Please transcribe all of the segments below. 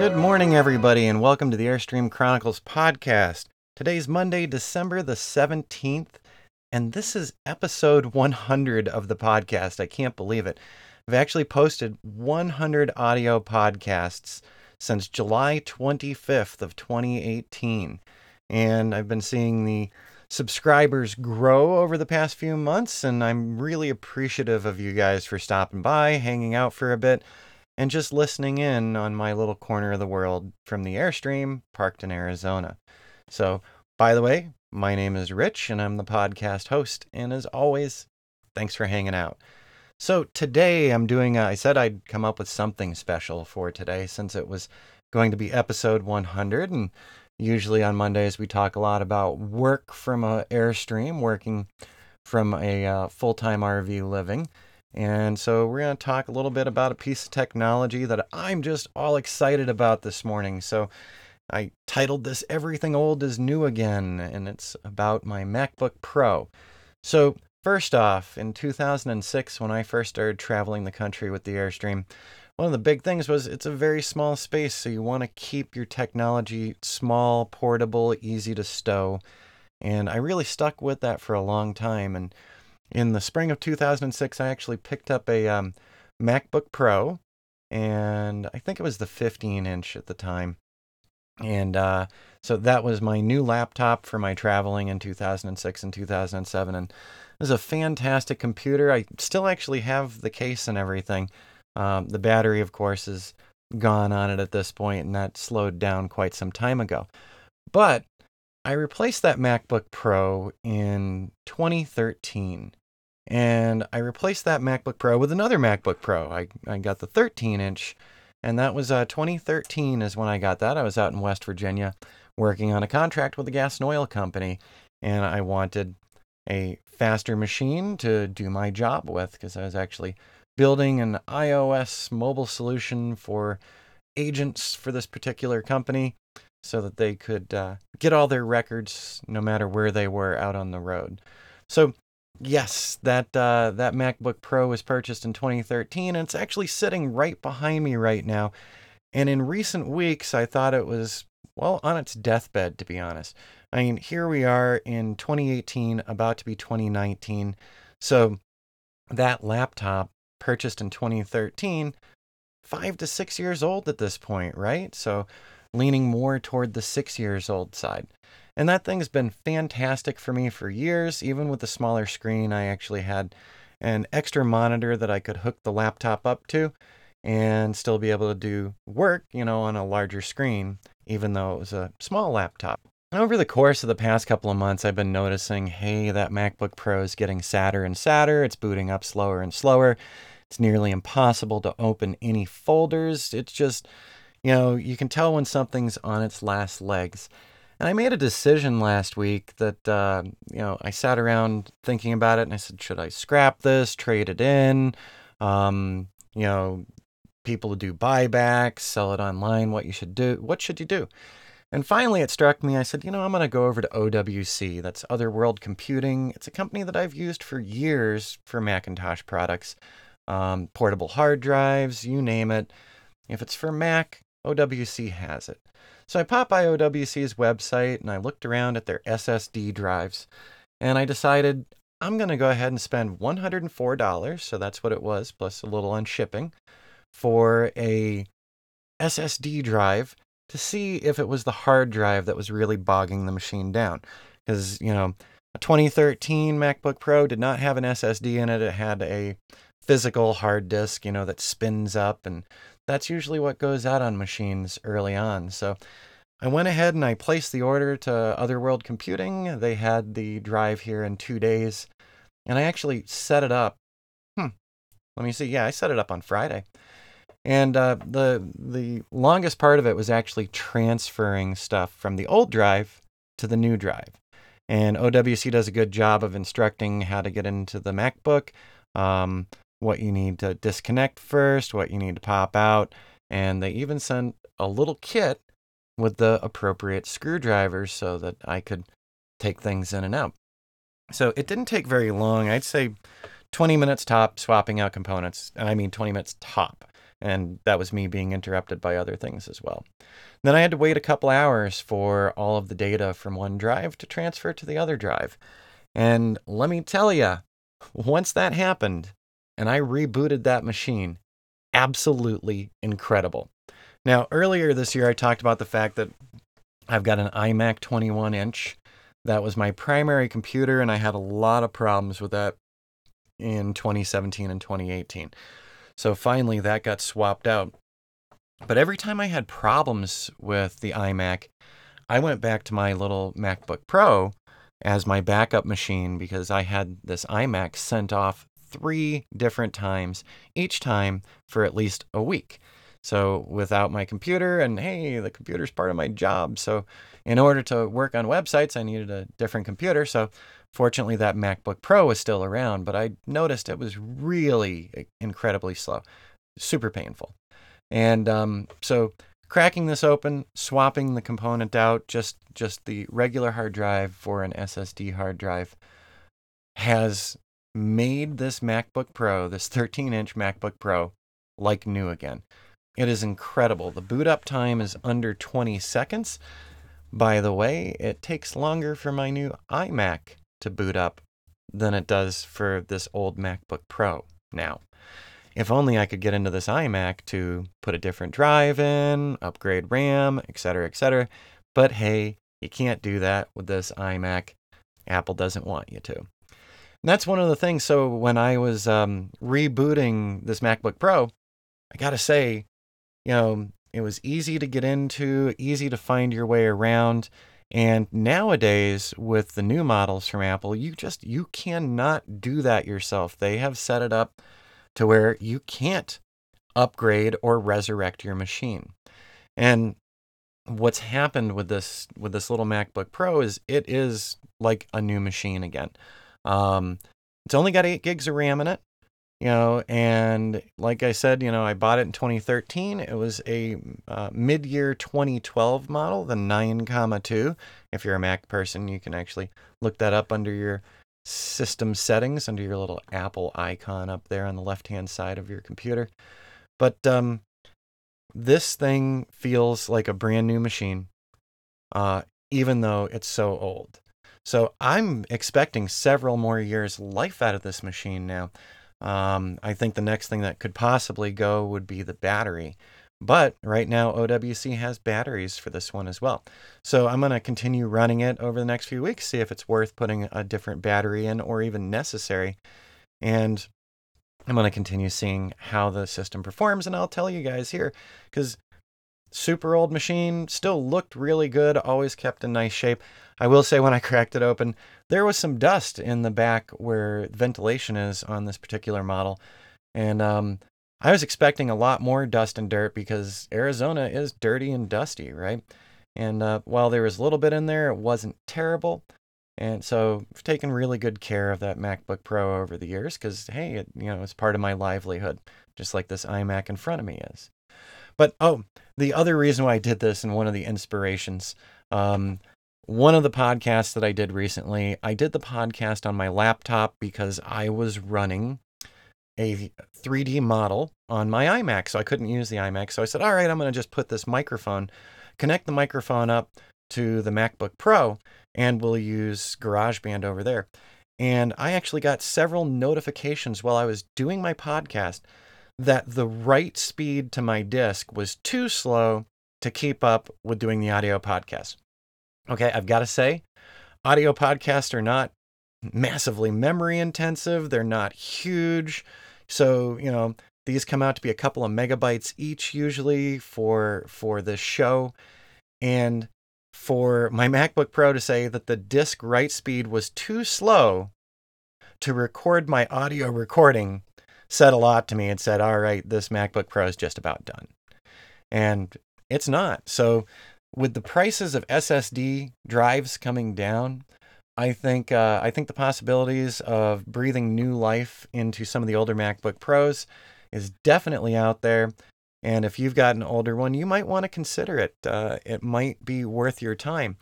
Good morning, everybody, and welcome to the Airstream Chronicles podcast. Today's Monday, December the 17th, and this is episode 100 of the podcast. I can't believe it. I've actually posted 100 audio podcasts since July 25th of 2018, and I've been seeing the subscribers grow over the past few months, and I'm really appreciative of you guys for stopping by, hanging out for a bit and just listening in on my little corner of the world from the Airstream parked in Arizona. So, by the way, my name is Rich and I'm the podcast host. And as always, thanks for hanging out. So, today I'm doing, a, I said I'd come up with something special for today since it was going to be episode 100. And usually on Mondays, we talk a lot about work from a Airstream, working from a uh, full time RV living. And so we're going to talk a little bit about a piece of technology that I'm just all excited about this morning. So I titled this Everything Old is New Again, and it's about my MacBook Pro. So, first off, in 2006, when I first started traveling the country with the Airstream, one of the big things was it's a very small space, so you want to keep your technology small, portable, easy to stow. And I really stuck with that for a long time. And in the spring of 2006, I actually picked up a um, MacBook Pro, and I think it was the 15 inch at the time. And uh, so that was my new laptop for my traveling in 2006 and 2007. And it was a fantastic computer. I still actually have the case and everything. Um, the battery, of course, is gone on it at this point, and that slowed down quite some time ago. But I replaced that MacBook Pro in 2013 and I replaced that MacBook Pro with another MacBook Pro. I, I got the 13 inch, and that was uh, 2013 is when I got that. I was out in West Virginia working on a contract with a gas and oil company, and I wanted a faster machine to do my job with because I was actually building an iOS mobile solution for agents for this particular company so that they could uh, get all their records no matter where they were out on the road. So Yes, that uh, that MacBook Pro was purchased in 2013, and it's actually sitting right behind me right now. And in recent weeks, I thought it was well on its deathbed, to be honest. I mean, here we are in 2018, about to be 2019. So that laptop purchased in 2013, five to six years old at this point, right? So leaning more toward the six years old side. And that thing's been fantastic for me for years. Even with the smaller screen, I actually had an extra monitor that I could hook the laptop up to and still be able to do work, you know, on a larger screen, even though it was a small laptop. And Over the course of the past couple of months, I've been noticing hey, that MacBook Pro is getting sadder and sadder. It's booting up slower and slower. It's nearly impossible to open any folders. It's just, you know, you can tell when something's on its last legs. And I made a decision last week that, uh, you know, I sat around thinking about it and I said, should I scrap this, trade it in? Um, you know, people do buybacks, sell it online, what you should do. What should you do? And finally, it struck me. I said, you know, I'm going to go over to OWC. That's Other World Computing. It's a company that I've used for years for Macintosh products, um, portable hard drives, you name it. If it's for Mac, OWC has it. So I popped by OWC's website and I looked around at their SSD drives and I decided I'm going to go ahead and spend $104, so that's what it was, plus a little on shipping, for a SSD drive to see if it was the hard drive that was really bogging the machine down. Because, you know, a 2013 MacBook Pro did not have an SSD in it, it had a physical hard disk, you know, that spins up and that's usually what goes out on machines early on. So I went ahead and I placed the order to Otherworld Computing. They had the drive here in two days, and I actually set it up. Hmm. Let me see. Yeah, I set it up on Friday, and uh, the the longest part of it was actually transferring stuff from the old drive to the new drive. And OWC does a good job of instructing how to get into the MacBook. Um, what you need to disconnect first, what you need to pop out, and they even sent a little kit with the appropriate screwdrivers so that I could take things in and out. So it didn't take very long. I'd say 20 minutes top swapping out components. And I mean 20 minutes top. And that was me being interrupted by other things as well. Then I had to wait a couple hours for all of the data from one drive to transfer to the other drive. And let me tell you, once that happened and I rebooted that machine, absolutely incredible. Now, earlier this year, I talked about the fact that I've got an iMac 21 inch. That was my primary computer, and I had a lot of problems with that in 2017 and 2018. So finally, that got swapped out. But every time I had problems with the iMac, I went back to my little MacBook Pro as my backup machine because I had this iMac sent off three different times, each time for at least a week. So without my computer, and hey, the computer's part of my job. So in order to work on websites, I needed a different computer. So fortunately, that MacBook Pro was still around, but I noticed it was really incredibly slow, super painful. And um, so cracking this open, swapping the component out, just just the regular hard drive for an SSD hard drive, has made this MacBook Pro, this 13 inch MacBook Pro, like new again. It is incredible. The boot up time is under 20 seconds. By the way, it takes longer for my new iMac to boot up than it does for this old MacBook Pro now. If only I could get into this iMac to put a different drive in, upgrade RAM, etc., etc. But hey, you can't do that with this iMac. Apple doesn't want you to. And that's one of the things. So when I was um, rebooting this MacBook Pro, I got to say, you know, it was easy to get into, easy to find your way around. And nowadays, with the new models from Apple, you just you cannot do that yourself. They have set it up to where you can't upgrade or resurrect your machine. And what's happened with this with this little MacBook Pro is it is like a new machine again. Um, it's only got eight gigs of RAM in it, you know, and like I said, you know, I bought it in 2013. It was a uh, mid-year 2012 model, the 9, comma 2. If you're a Mac person, you can actually look that up under your system settings under your little Apple icon up there on the left hand side of your computer. But um, this thing feels like a brand new machine, uh, even though it's so old. So I'm expecting several more years life out of this machine now. Um, I think the next thing that could possibly go would be the battery. But right now, OWC has batteries for this one as well. So I'm going to continue running it over the next few weeks, see if it's worth putting a different battery in or even necessary. And I'm going to continue seeing how the system performs. And I'll tell you guys here because super old machine still looked really good, always kept in nice shape. I will say when I cracked it open, there was some dust in the back where ventilation is on this particular model. And um, I was expecting a lot more dust and dirt because Arizona is dirty and dusty, right? And uh, while there was a little bit in there, it wasn't terrible. And so I've taken really good care of that MacBook Pro over the years because, hey, it, you know, it's part of my livelihood, just like this iMac in front of me is. But oh, the other reason why I did this and one of the inspirations, um, one of the podcasts that I did recently, I did the podcast on my laptop because I was running a 3D model on my iMac. So I couldn't use the iMac. So I said, all right, I'm going to just put this microphone, connect the microphone up to the MacBook Pro, and we'll use GarageBand over there. And I actually got several notifications while I was doing my podcast that the write speed to my disk was too slow to keep up with doing the audio podcast. Okay, I've got to say, audio podcasts are not massively memory intensive, they're not huge. So, you know, these come out to be a couple of megabytes each usually for for this show. And for my MacBook Pro to say that the disk write speed was too slow to record my audio recording said a lot to me and said, all right, this MacBook Pro is just about done. And it's not. So, with the prices of SSD drives coming down, I think uh, I think the possibilities of breathing new life into some of the older MacBook Pros is definitely out there. And if you've got an older one, you might want to consider it. Uh, it might be worth your time.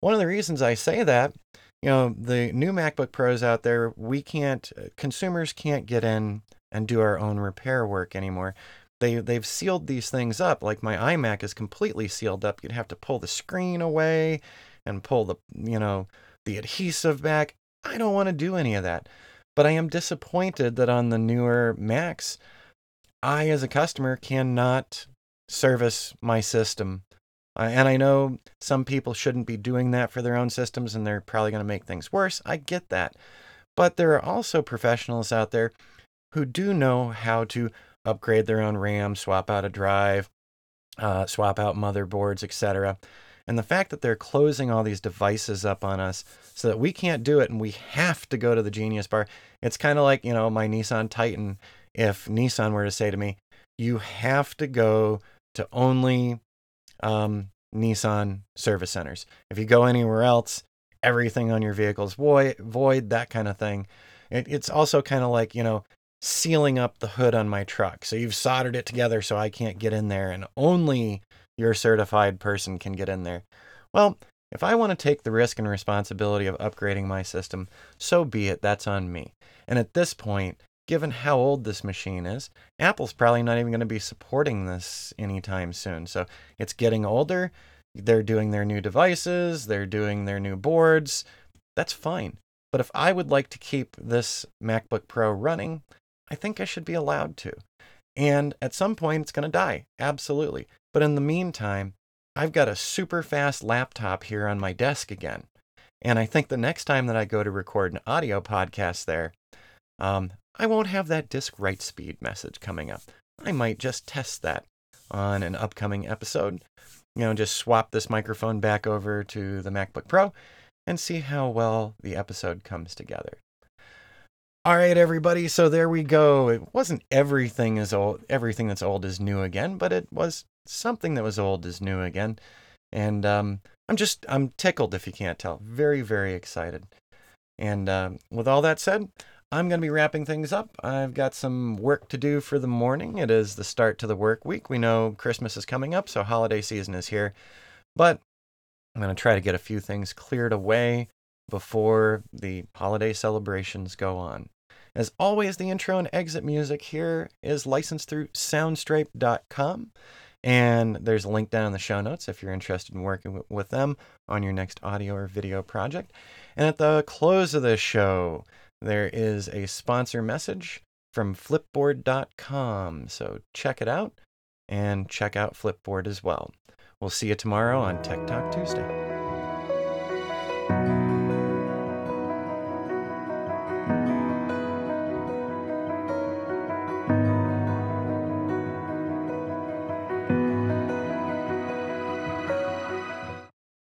One of the reasons I say that, you know, the new MacBook Pros out there, we can't, uh, consumers can't get in and do our own repair work anymore. they they've sealed these things up. Like my iMac is completely sealed up. You'd have to pull the screen away and pull the you know the adhesive back. I don't want to do any of that. But I am disappointed that on the newer Macs, I as a customer cannot service my system. Uh, and I know some people shouldn't be doing that for their own systems and they're probably going to make things worse. I get that. But there are also professionals out there who do know how to upgrade their own RAM, swap out a drive, uh, swap out motherboards, etc. And the fact that they're closing all these devices up on us so that we can't do it and we have to go to the Genius Bar. It's kind of like, you know, my Nissan Titan. If Nissan were to say to me, you have to go to only um, Nissan service centers. If you go anywhere else, everything on your vehicle is void, void that kind of thing. It, it's also kind of like, you know, sealing up the hood on my truck. So you've soldered it together so I can't get in there and only your certified person can get in there. Well, if I want to take the risk and responsibility of upgrading my system, so be it, that's on me. And at this point, given how old this machine is, Apple's probably not even going to be supporting this anytime soon. So it's getting older. They're doing their new devices, they're doing their new boards. That's fine. But if I would like to keep this MacBook Pro running, I think I should be allowed to. And at some point, it's going to die. Absolutely. But in the meantime, I've got a super fast laptop here on my desk again. And I think the next time that I go to record an audio podcast there, um, I won't have that disk write speed message coming up. I might just test that on an upcoming episode. You know, just swap this microphone back over to the MacBook Pro and see how well the episode comes together. All right, everybody. So there we go. It wasn't everything is old. Everything that's old is new again, but it was something that was old is new again. And um, I'm just I'm tickled if you can't tell. Very very excited. And um, with all that said, I'm going to be wrapping things up. I've got some work to do for the morning. It is the start to the work week. We know Christmas is coming up, so holiday season is here. But I'm going to try to get a few things cleared away before the holiday celebrations go on. As always, the intro and exit music here is licensed through soundstripe.com. And there's a link down in the show notes if you're interested in working with them on your next audio or video project. And at the close of the show, there is a sponsor message from flipboard.com. So check it out and check out Flipboard as well. We'll see you tomorrow on Tech Talk Tuesday.